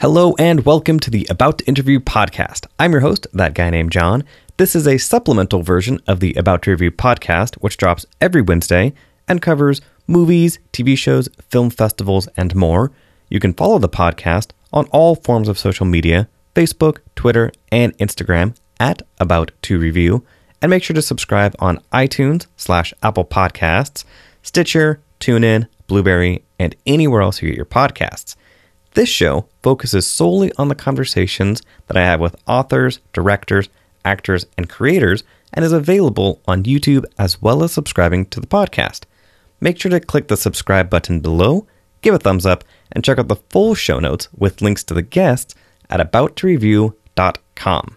Hello and welcome to the About to Interview podcast. I'm your host, that guy named John. This is a supplemental version of the About to Review podcast, which drops every Wednesday and covers movies, TV shows, film festivals, and more. You can follow the podcast on all forms of social media Facebook, Twitter, and Instagram at About to Review. And make sure to subscribe on iTunes slash Apple Podcasts, Stitcher, TuneIn, Blubrry, and anywhere else you get your podcasts. This show focuses solely on the conversations that I have with authors, directors, actors, and creators, and is available on YouTube as well as subscribing to the podcast. Make sure to click the subscribe button below, give a thumbs up, and check out the full show notes with links to the guests at abouttoreview.com.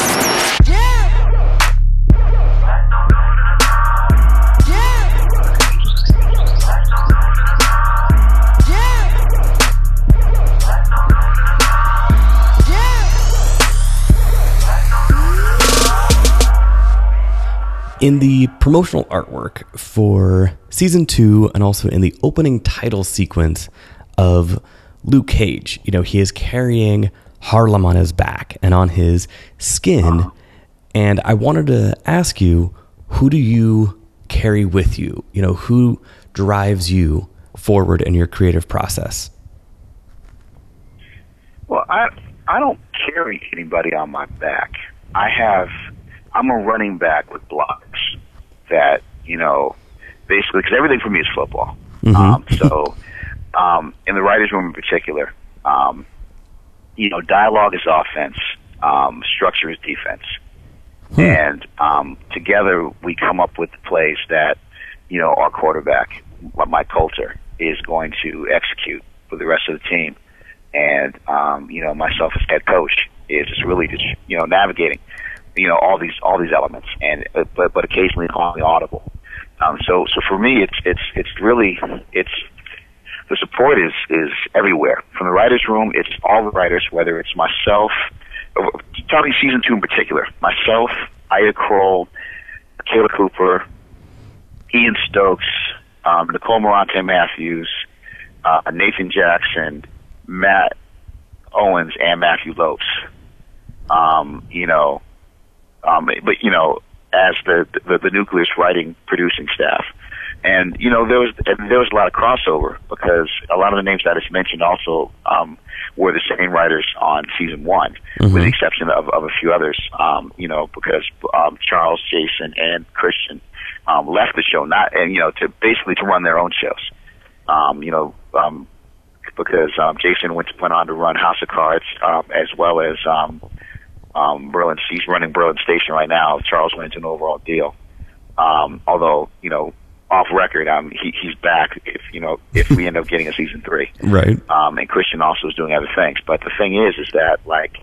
In the promotional artwork for season two and also in the opening title sequence of Luke Cage, you know, he is carrying Harlem on his back and on his skin. And I wanted to ask you, who do you carry with you? You know, who drives you forward in your creative process? Well, I I don't carry anybody on my back. I have I'm a running back with blocks that you know basically because everything for me is football. Mhm. Um, so um, in the writers' room in particular, um, you know, dialogue is offense, um, structure is defense, and um, together we come up with the plays that you know our quarterback, Mike Colter, is going to execute for the rest of the team, and um, you know myself as head coach is just really just you know navigating you know all these all these elements. And uh, but but occasionally calling audible. Um so so for me it's it's it's really it's the support is is everywhere. From the writers room it's all the writers whether it's myself uh, talking season two in particular. Myself aida croal kayla cooper ian stokes um nicole mirante matthews uh nathan jackson matt owens and matthew lopez. Um you know um, but you know, as the, the the nucleus writing producing staff, and you know there was and there was a lot of crossover because a lot of the names that I just mentioned also um, were the same writers on season one, with the exception of, of a few others. Um, you know, because um, Charles, Jason, and Christian um, left the show not and you know to basically to run their own shows. Um, you know. Um, because um, Jason went went on to run House of Cards um, as well as um, um, Berlin. He's running Berlin Station right now. Charles went an overall deal. Um, although you know, off record, um, he, he's back. If you know, if we end up getting a season three, Right. um, and Christian also is doing other things. But the thing is, is that like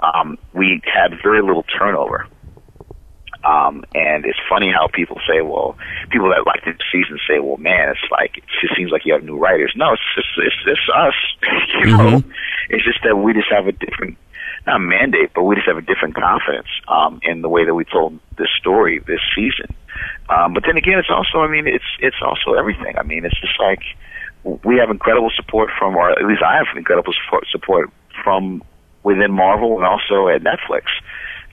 um, we had very little turnover. Um, and it's funny how people say, well, people that like the season say, well, man, it's like, it just seems like you have new writers. No, it's just, it's, it's us. you know, it's just that we just have a different, not a mandate, but we just have a different confidence, um, in the way that we told this story this season. Um, but then again, it's also, I mean, it's, it's also everything. I mean, it's just like, we have incredible support from, or at least I have incredible support, support from within Marvel and also at Netflix.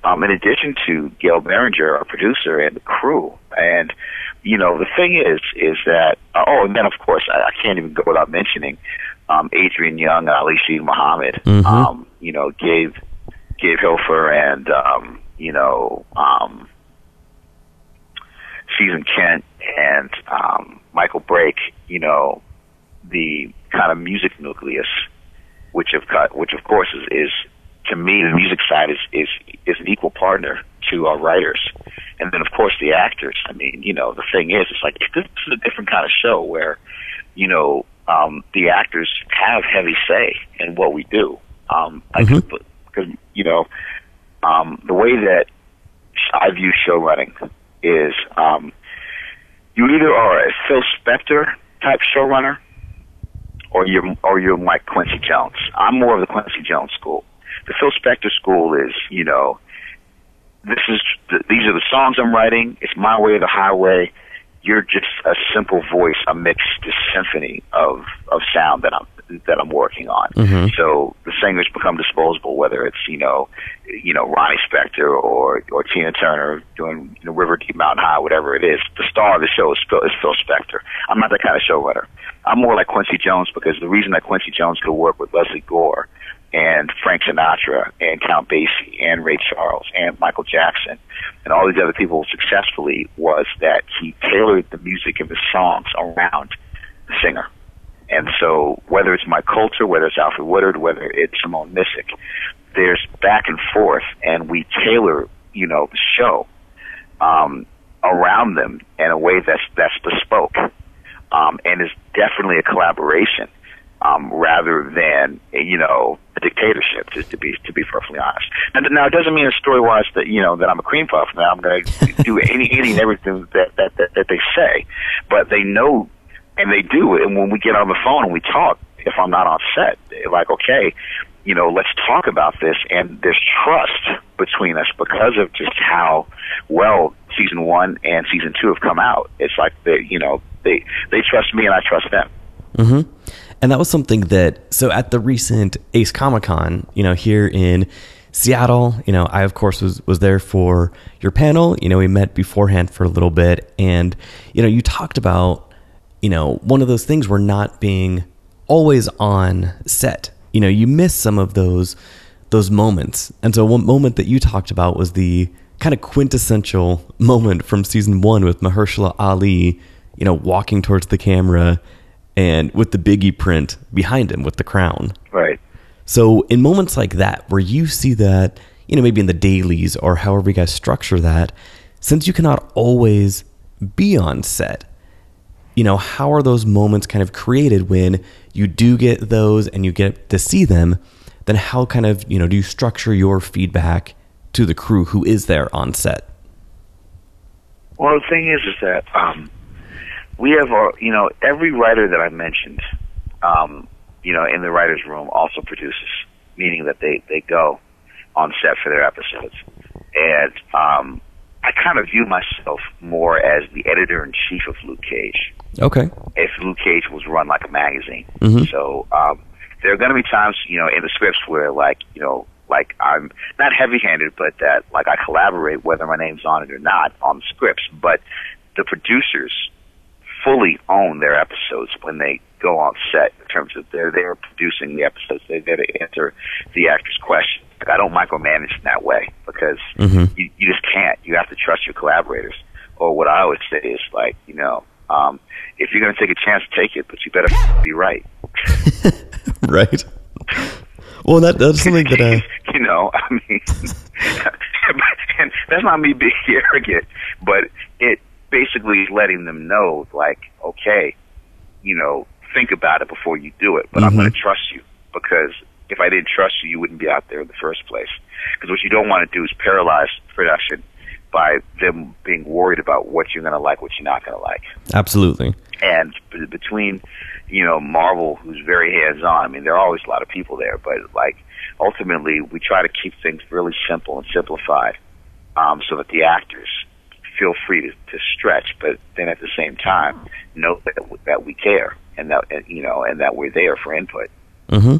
Um, in addition to Gail Barringer, our producer, and the crew. And, you know, the thing is, is that, oh, and then of course, I, I can't even go without mentioning, um, Adrian Young, Ali Shaheed Muhammad, Mhm. um, you know, Gabe, Gabe Hilfer and, um, you know, um, Susan Kent and, um, Michael Brake, you know, the kind of music nucleus, which of which of course is, is to me the music side is is is an equal partner to our writers, and then of course the actors. I mean, you know, the thing is, it's like this is a different kind of show where, you know, um, the actors have heavy say in what we do. Um, I Mhm. because you know, um, the way that I view show running is um, you either are a Phil Spector type showrunner or you're or you're like Quincy Jones. I'm more of the Quincy Jones school. The Phil Spector school is, you know, this is the, these are the songs I'm writing. It's my way or the highway. You're just a simple voice, a mixed symphony of of sound that I'm that I'm working on. Mhm. So the singers become disposable, whether it's you know, you know Ronnie Spector or or Tina Turner doing you know River Deep Mountain High, whatever it is. The star of the show is Phil, is Phil Spector. I'm not that kind of showrunner. I'm more like Quincy Jones because the reason that Quincy Jones could work with Lesley Gore and Frank Sinatra and Count Basie and Ray Charles and Michael Jackson and all these other people successfully was that he tailored the music of his songs around the singer. And so whether it's Mike Colter, whether it's Alfre Woodard, whether it's Simone Missick, there's back and forth and we tailor, you know, the show um, around them in a way that's that's bespoke. Um, and is definitely a collaboration um, rather than you know a dictatorship. Just to be to be perfectly honest. And now it doesn't mean story wise that you know that I'm a cream puff. And that I'm going to do any any and everything that, that that that they say, but they know and they do. And when we get on the phone and we talk, if I'm not on set, like okay. You know, let's talk about this, and there's trust between us because of just how well season one and season two have come out. It's like they, you know, they they trust me and I trust them. hmm And that was something that, so at the recent Ace Comic Con, you know, here in Seattle, you know, I of course was was there for your panel. You know, we met beforehand for a little bit, and you know, you talked about, you know, one of those things where not being always on set. You know, you miss some of those those moments, and so one moment that you talked about was the kind of quintessential moment from season one with Mahershala Ali, you know, walking towards the camera and with the Biggie print behind him with the crown. Right. So in moments like that, where you see that, you know, maybe in the dailies or however you guys structure that, since you cannot always be on set, you know, how are those moments kind of created when you do get those and you get to see them? Then how kind of, you know, do you structure your feedback to the crew who is there on set? Well, the thing is, is that um, we have, our, you know, every writer that I mentioned, um, you know, in the writers' room also produces, meaning that they they go on set for their episodes, and um, I kind of view myself more as the editor in chief of Luke Cage. Okay. If Luke Cage was run like a magazine, Mhm. so um, there are going to be times, you know, in the scripts where, like, you know, like I'm not heavy-handed, but that like I collaborate whether my name's on it or not on the scripts. But the producers fully own their episodes when they go on set in terms of they're they're producing the episodes. They're there to answer the actor's questions. Like I don't micromanage in that way because Mhm. you you just can't. You have to trust your collaborators. Or what I always say is like, you know, um, if you're going to take a chance, take it, but you better be right. right. Well, that that's something that uh, you know, I mean, and that's not me being arrogant, but it basically letting them know, like, okay, you know, think about it before you do it, but I'm Mhm. going to trust you because if I didn't trust you, you wouldn't be out there in the first place. Because what you don't want to do is paralyze production by them being worried about what you're going to like, what you're not going to like absolutely. and b- between you know Marvel, who's very hands on. I mean, there are always a lot of people there, but like ultimately, we try to keep things really simple and simplified, um, so that the actors feel free to, to stretch, but then at the same time know that that we care and that you know and that we're there for input. hmm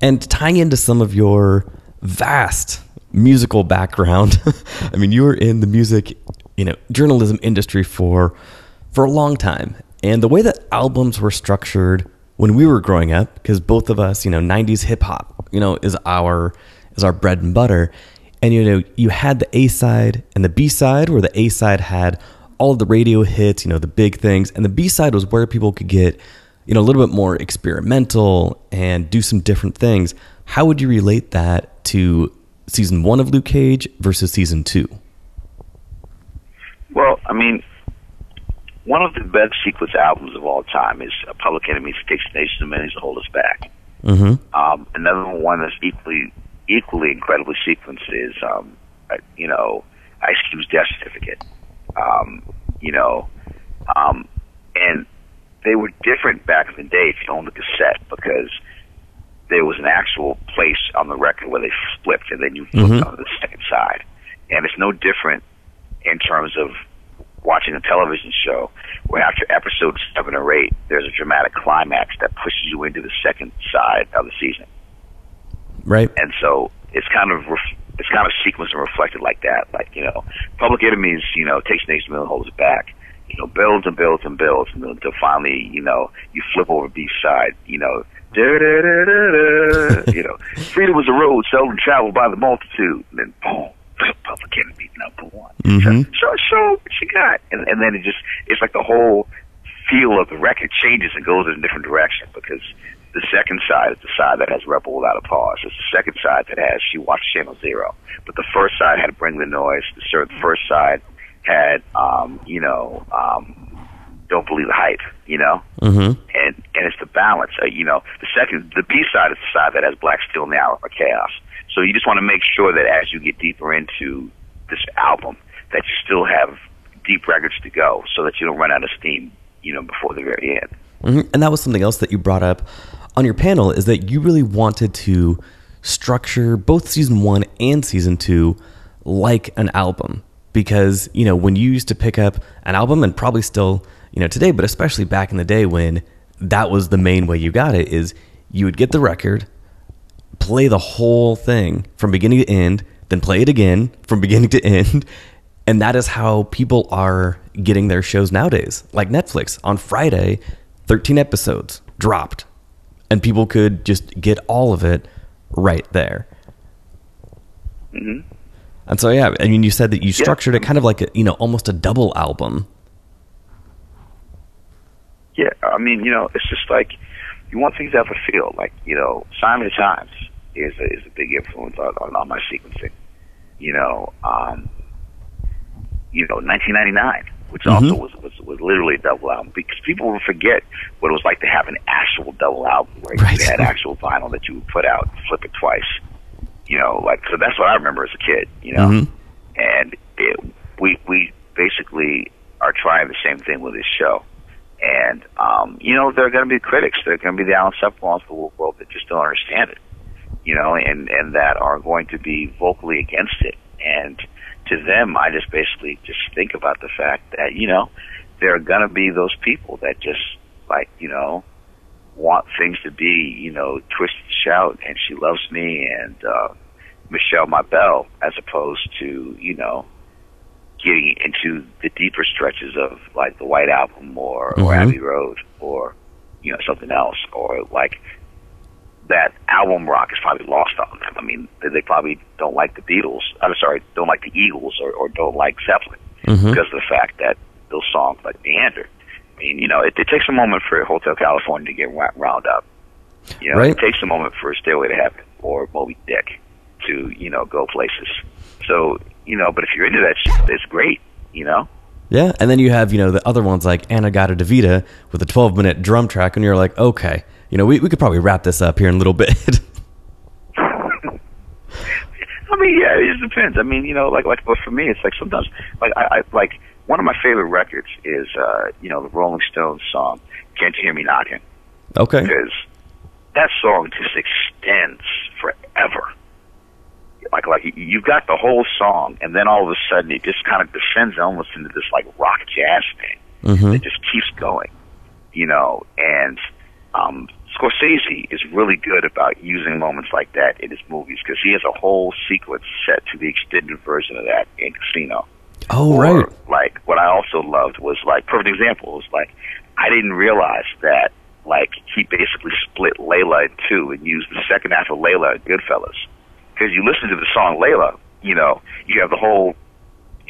And tying into some of your vast musical background, I mean, you were in the music, you know, journalism industry for for a long time, and the way that albums were structured when we were growing up, because both of us, you know, '90s hip hop, you know, is our is our bread and butter, and you know, you had the A side and the B side, where the A side had all of the radio hits, you know, the big things, and the B side was where people could get you know, a little bit more experimental and do some different things. How would you relate that to season one of Luke Cage versus season two? Well, I mean, one of the best sequence albums of all time is Public Enemy's "Takes Nations and Many to Hold Us Back." Mm-hmm. Um, another one that's equally equally incredibly sequenced is, um, uh, you know, Ice Cube's Death Certificate. Um, you know, um, and they were different back in the day if you owned the cassette because there was an actual place on the record where they flipped and then you flipped Mhm. on the second side. And it's no different in terms of watching a television show where after episode seven or eight, there's a dramatic climax that pushes you into the second side of the season. Right. And so it's kind of ref- it's kind of sequenced and reflected like that. Like you know, Public Enemies, you know, takes Nation Mill and holds it back. You know, builds and builds and builds until finally, you know, you flip over B side. You know, da da da da da. You know, freedom was a road seldom traveled by the multitude. And then boom, Public Enemy number one. Mhm. So show what you got, and and then it just it's like the whole feel of the record changes and goes in a different direction because the second side is the side that has Rebel Without a Pause. It's the second side that has She Watched Channel Zero. But the first side had Bring the Noise. The first side had, um, you know, um, Don't Believe the Hype, you know? Mm-hmm. And, and it's the balance. Uh, you know, the second, the B side is the side that has Black Steel Now or Chaos. So you just want to make sure that as you get deeper into this album, that you still have deep records to go so that you don't run out of steam, you know, before the very end. hmm And that was something else that you brought up on your panel is that you really wanted to structure both season one and season two like an album. Because, you know, when you used to pick up an album and probably still, you know, today, but especially back in the day when that was the main way you got it, is you would get the record, play the whole thing from beginning to end, then play it again from beginning to end. And that is how people are getting their shows nowadays. Like Netflix on Friday, 13 episodes dropped, and people could just get all of it right there. hmm And so, yeah, I mean, you said that you structured it kind of like a, you know, almost a double album. Yeah, I mean, you know, it's just like you want things to have a feel. Like, you know, Sign o' the Times is a, is a big influence on, on, on my sequencing. You know, um, you know, 1999, which also was, was was literally a double album because people will forget what it was like to have an actual double album where Right. you had actual vinyl that you would put out, and flip it twice. You know, like so that's what I remember as a kid. You know, Mhm. and it, we we basically are trying the same thing with this show. And um, you know, there are going to be critics. There are going to be the Alan Sepinwalls of the world that just don't understand it. You know, and and that are going to be vocally against it. And to them, I just basically just think about the fact that you know there are going to be those people that just like you know want things to be you know twist and shout and she loves me and uh, Michelle My Belle as opposed to you know getting into the deeper stretches of like the White Album or or Mhm. Abbey Road or you know something else or like that album rock is probably lost on them. I mean, they, they probably don't like the Beatles. I'm sorry, don't like the Eagles or, or don't like Zeppelin Mhm. because of the fact that those songs like Meander. I mean, you know, it, it takes a moment for Hotel California to get round up. You know, Right. it takes a moment for Stairway to Heaven or Moby Dick to you know go places. So you know, but if you're into that shit, it's great. You know. Yeah, and then you have you know the other ones like In-A-Gadda-Da-Vida with a 12 minute drum track, and you're like, okay, you know, we, we could probably wrap this up here in a little bit. I mean, yeah, it just depends. I mean, you know, like like, but for me, it's like sometimes, like I, I like one of my favorite records is, uh, you know, the Rolling Stones song "Can't You Hear Me Knocking" okay. because that song just extends forever. Like like you- you've got the whole song, and then all of a sudden it just kind of descends almost into this like rock jazz thing hmm that just keeps going, you know. And um, Scorsese is really good about using moments like that in his movies because he has a whole sequence set to the extended version of that in Casino. Oh, Or, right. Like what I also loved was like perfect example was like I didn't realize that like he basically split Layla in two and used the second half of Layla in Goodfellas because you listen to the song Layla, you know, you have the whole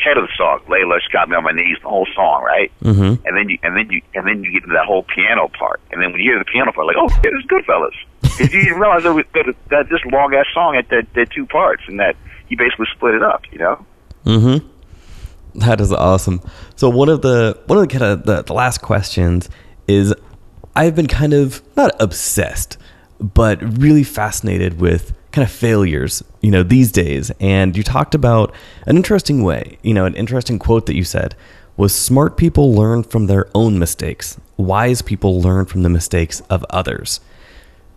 head of the song Layla, she got me on my knees, the whole song, right? hmm and then you and then you and then you get into that whole piano part, and then when you hear the piano part, like, oh, yeah, this is Goodfellas, because you didn't realize that, was, that, that this long ass song had that, that two parts, and that he basically split it up, you know. hmm That is awesome. So one of the one of the kind of the, the last questions is I've been kind of not obsessed, but really fascinated with kind of failures, you know, these days. And you talked about an interesting way, you know, an interesting quote that you said was smart people learn from their own mistakes. Wise people learn from the mistakes of others.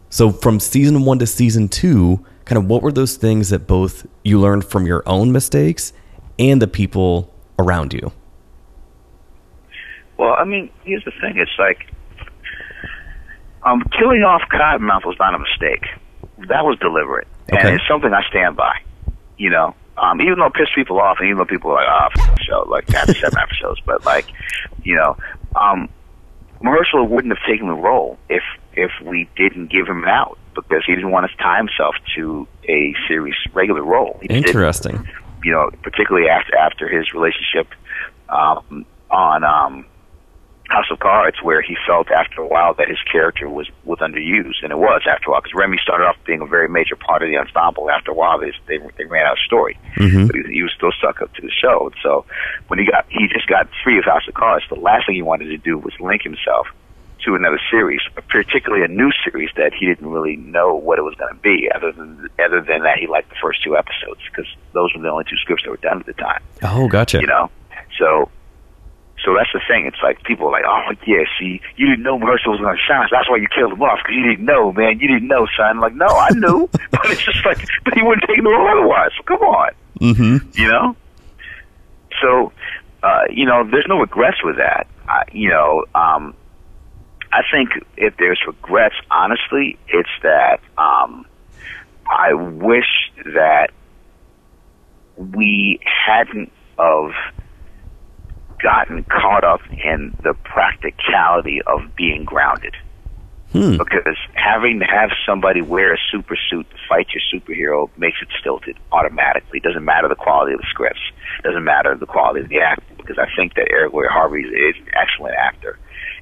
So from season 1 to season 2, kind of what were those things that both you learned from your own mistakes and the people around you? Well, I mean, here's the thing. It's like um, killing off Cottonmouth was not a mistake. That was deliberate, Okay. and it's something I stand by. You know, um, even though it pissed people off, and even though people are like, "Ah, f- the show," like after seven episodes, but like, you know, um, Mahershala wouldn't have taken the role if if we didn't give him out because he didn't want to tie himself to a series regular role. He Interesting. you know, particularly after after his relationship um, on um, House of Cards, where he felt after a while that his character was was underused, and it was after a while because Remy started off being a very major part of the ensemble. After a while, they they, they ran out of story, Mhm. but he, he was still stuck up to the show. And so when he got he just got free of House of Cards, the last thing he wanted to do was link himself to another series, particularly a new series that he didn't really know what it was going to be, other than other than that he liked the first two episodes because those were the only two scripts that were done at the time. Oh, gotcha. You know, so so that's the thing. It's like people are like, oh yeah, see, you didn't know Mahershala was going to shine, so that's why you killed him off because you didn't know, man. You didn't know, son. Like, no, I knew, but it's just like, but he wouldn't take the role otherwise. So come on Mm-hmm. you know. So, uh, you know, there's no regrets with that. I, you know, um, I think if there's regrets, honestly, it's that um, I wish that we hadn't of gotten caught up in the practicality of being grounded Hmm. because having to have somebody wear a super suit to fight your superhero makes it stilted automatically. It doesn't matter the quality of the scripts. It doesn't matter the quality of the acting because I think that Erik LaRay Harvey is an excellent actor,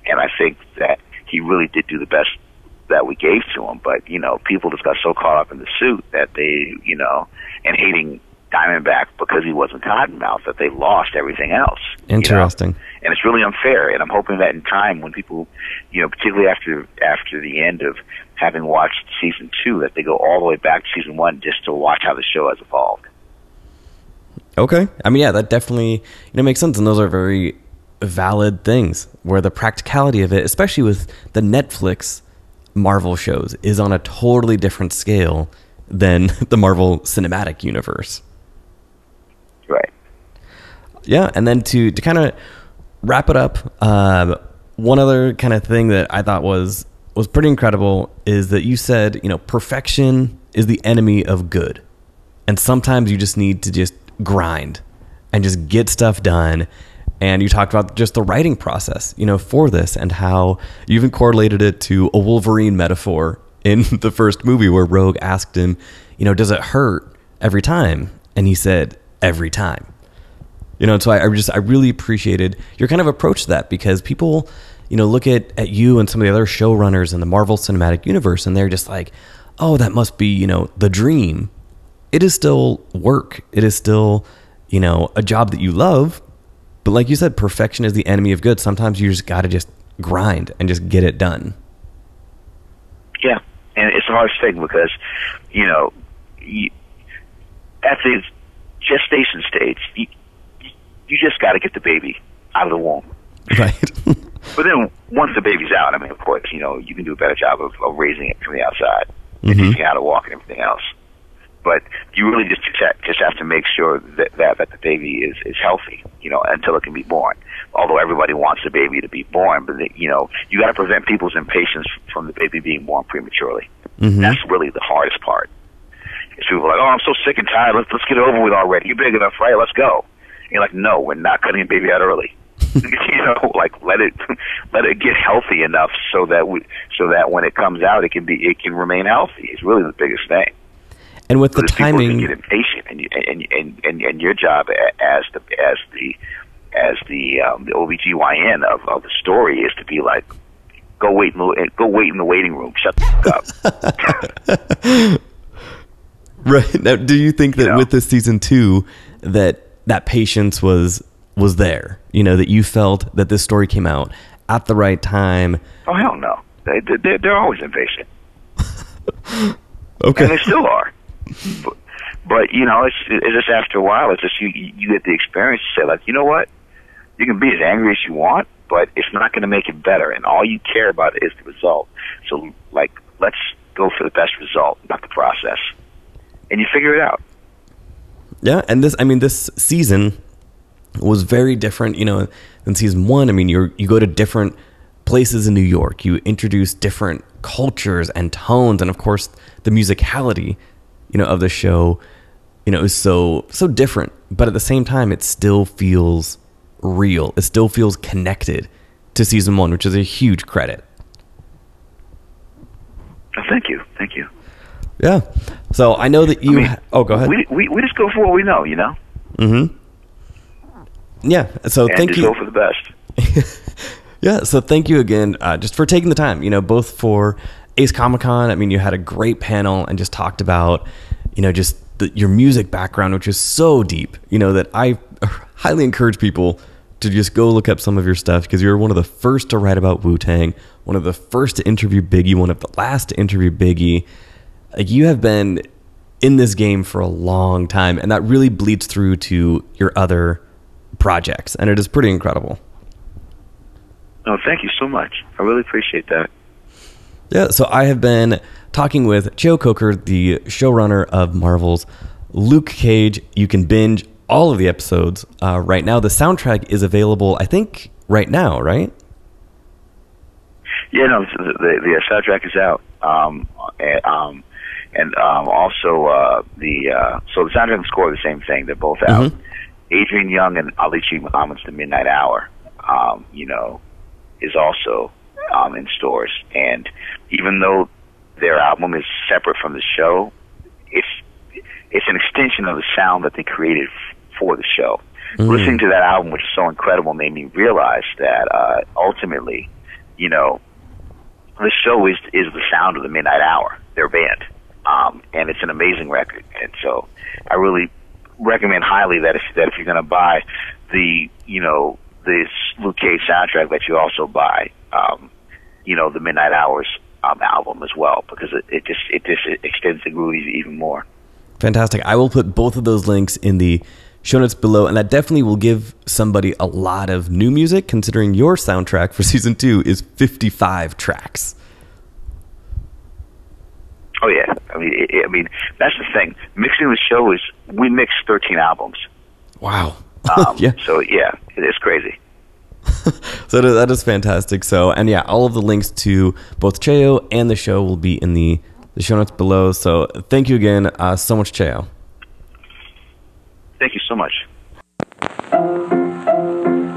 and I think that he really did do the best that we gave to him. But you know, people just got so caught up in the suit that they, you know, and hating Diamondback because he wasn't Cottonmouth that they lost everything else. you know? Interesting. and it's really unfair. And I'm hoping that in time, when people, you know, particularly after after the end of having watched season two, that they go all the way back to season one just to watch how the show has evolved. Okay. I mean, yeah, that definitely you know makes sense, and those are very valid things. Where the practicality of it, especially with the Netflix Marvel shows, is on a totally different scale than the Marvel Cinematic Universe. Right. Yeah, and then to to kind of wrap it up, um, one other kind of thing that I thought was was pretty incredible is that you said you know perfection is the enemy of good, and sometimes you just need to just grind and just get stuff done. And you talked about just the writing process, you know, for this and how you even correlated it to a Wolverine metaphor in the first movie where Rogue asked him, you know, does it hurt every time? And he said, every time. You know, so I, I just I really appreciated your kind of approach to that because people, you know, look at at you and some of the other showrunners in the Marvel Cinematic Universe and they're just like, oh, that must be you know the dream. It is still work. It is still you know a job that you love, but like you said, perfection is the enemy of good. Sometimes you just got to just grind and just get it done. Yeah, and it's a hard thing because, you know, you, at the gestation stage, you, you just got to get the baby out of the womb. Right. But then once the baby's out, I mean, of course, you know, you can do a better job of, of raising it from the outside, Mhm. teaching how to walk and everything else. But you really just just have- just have to make sure that, that that the baby is is healthy, you know, until it can be born. Although everybody wants the baby to be born, but the, you know, you got to prevent people's impatience from the baby being born prematurely. Mhm. That's really the hardest part. People are like, oh, I'm so sick and tired. Let's let's get it over with already. You're big enough, right? Let's go. And you're like, no, we're not cutting a baby out early. you know, like let it let it get healthy enough so that we so that when it comes out, it can be it can remain healthy. It's really the biggest thing. And with the Because people can timing, get impatient, and, you, and and and and your job as the as the as the um, the OBGYN of of the story is to be like, go wait in the go wait in the waiting room. Shut the fuck up. Right. Now, do you think that You know? with this season two, that that patience was was there? You know, that you felt that this story came out at the right time. oh hell no, they they they're, they're always impatient. Okay. and they still are. But, but you know, it's it's just after a while, it's just you you get the experience to say like, you know what, You can be as angry as you want, but it's not going to make it better. And all you care about is the result. So, like, let's go for the best result, not the process. And you figure it out. Yeah, and this I mean this season was very different, you know, than season 1. I mean, you you go to different places in New York. You introduce different cultures and tones and of course the musicality, you know, of the show, you know, is so so different, but at the same time it still feels real. It still feels connected to season 1, which is a huge credit. Thank you. Yeah. So I know that you. I mean, oh, go ahead. We, we we just go for what we know, you know, Mm-hmm. Yeah. So and thank just you. go for the best. Yeah, so thank you again, uh, just for taking the time. You know, both for Ace Comic Con. I mean, you had a great panel and just talked about, you know, just the, your music background, which is so deep. You know that I highly encourage people to just go look up some of your stuff because you're one of the first to write about Wu Tang, one of the first to interview Biggie, one of the last to interview Biggie. Like you have been in this game for a long time, and that really bleeds through to your other projects, and it is pretty incredible. Oh, thank you so much. I really appreciate that. Yeah, so I have been talking with Cheo Coker, the showrunner of Marvel's Luke Cage. You can binge all of the episodes uh, right now. The soundtrack is available, I think, right now, right? Yeah, no, the the, the soundtrack is out. Um, um, and um, also uh, the uh, so the soundtrack and score are the same thing. They're both out. Adrian Young and Ali Shaheed Muhammad's The Midnight Hour. Um, you know, is also um, in stores. And even though their album is separate from the show, it's it's an extension of the sound that they created f- for the show. Listening to that album, which is so incredible, made me realize that uh, ultimately, you know, the show is is the sound of the Midnight Hour, their band, um, and it's an amazing record. And so, I really recommend highly that if that if you're going to buy the you know this Luke Cage soundtrack, that you also buy um, you know the Midnight Hours um, album as well, because it, it just it just it extends the groove even more. Fantastic. I will put both of those links in the show notes below, and that definitely will give somebody a lot of new music, considering your soundtrack for season two is 55 tracks. Oh yeah, mean, it, it- I mean that's the thing. Mixing the show is we mix 13 albums. Wow. Um, yeah. So yeah, it is crazy. So that- that is fantastic. So, and yeah, all of the links to both Cheo and the show will be in the, the show notes below. So thank you again uh, so much, Cheo. Thank you so much.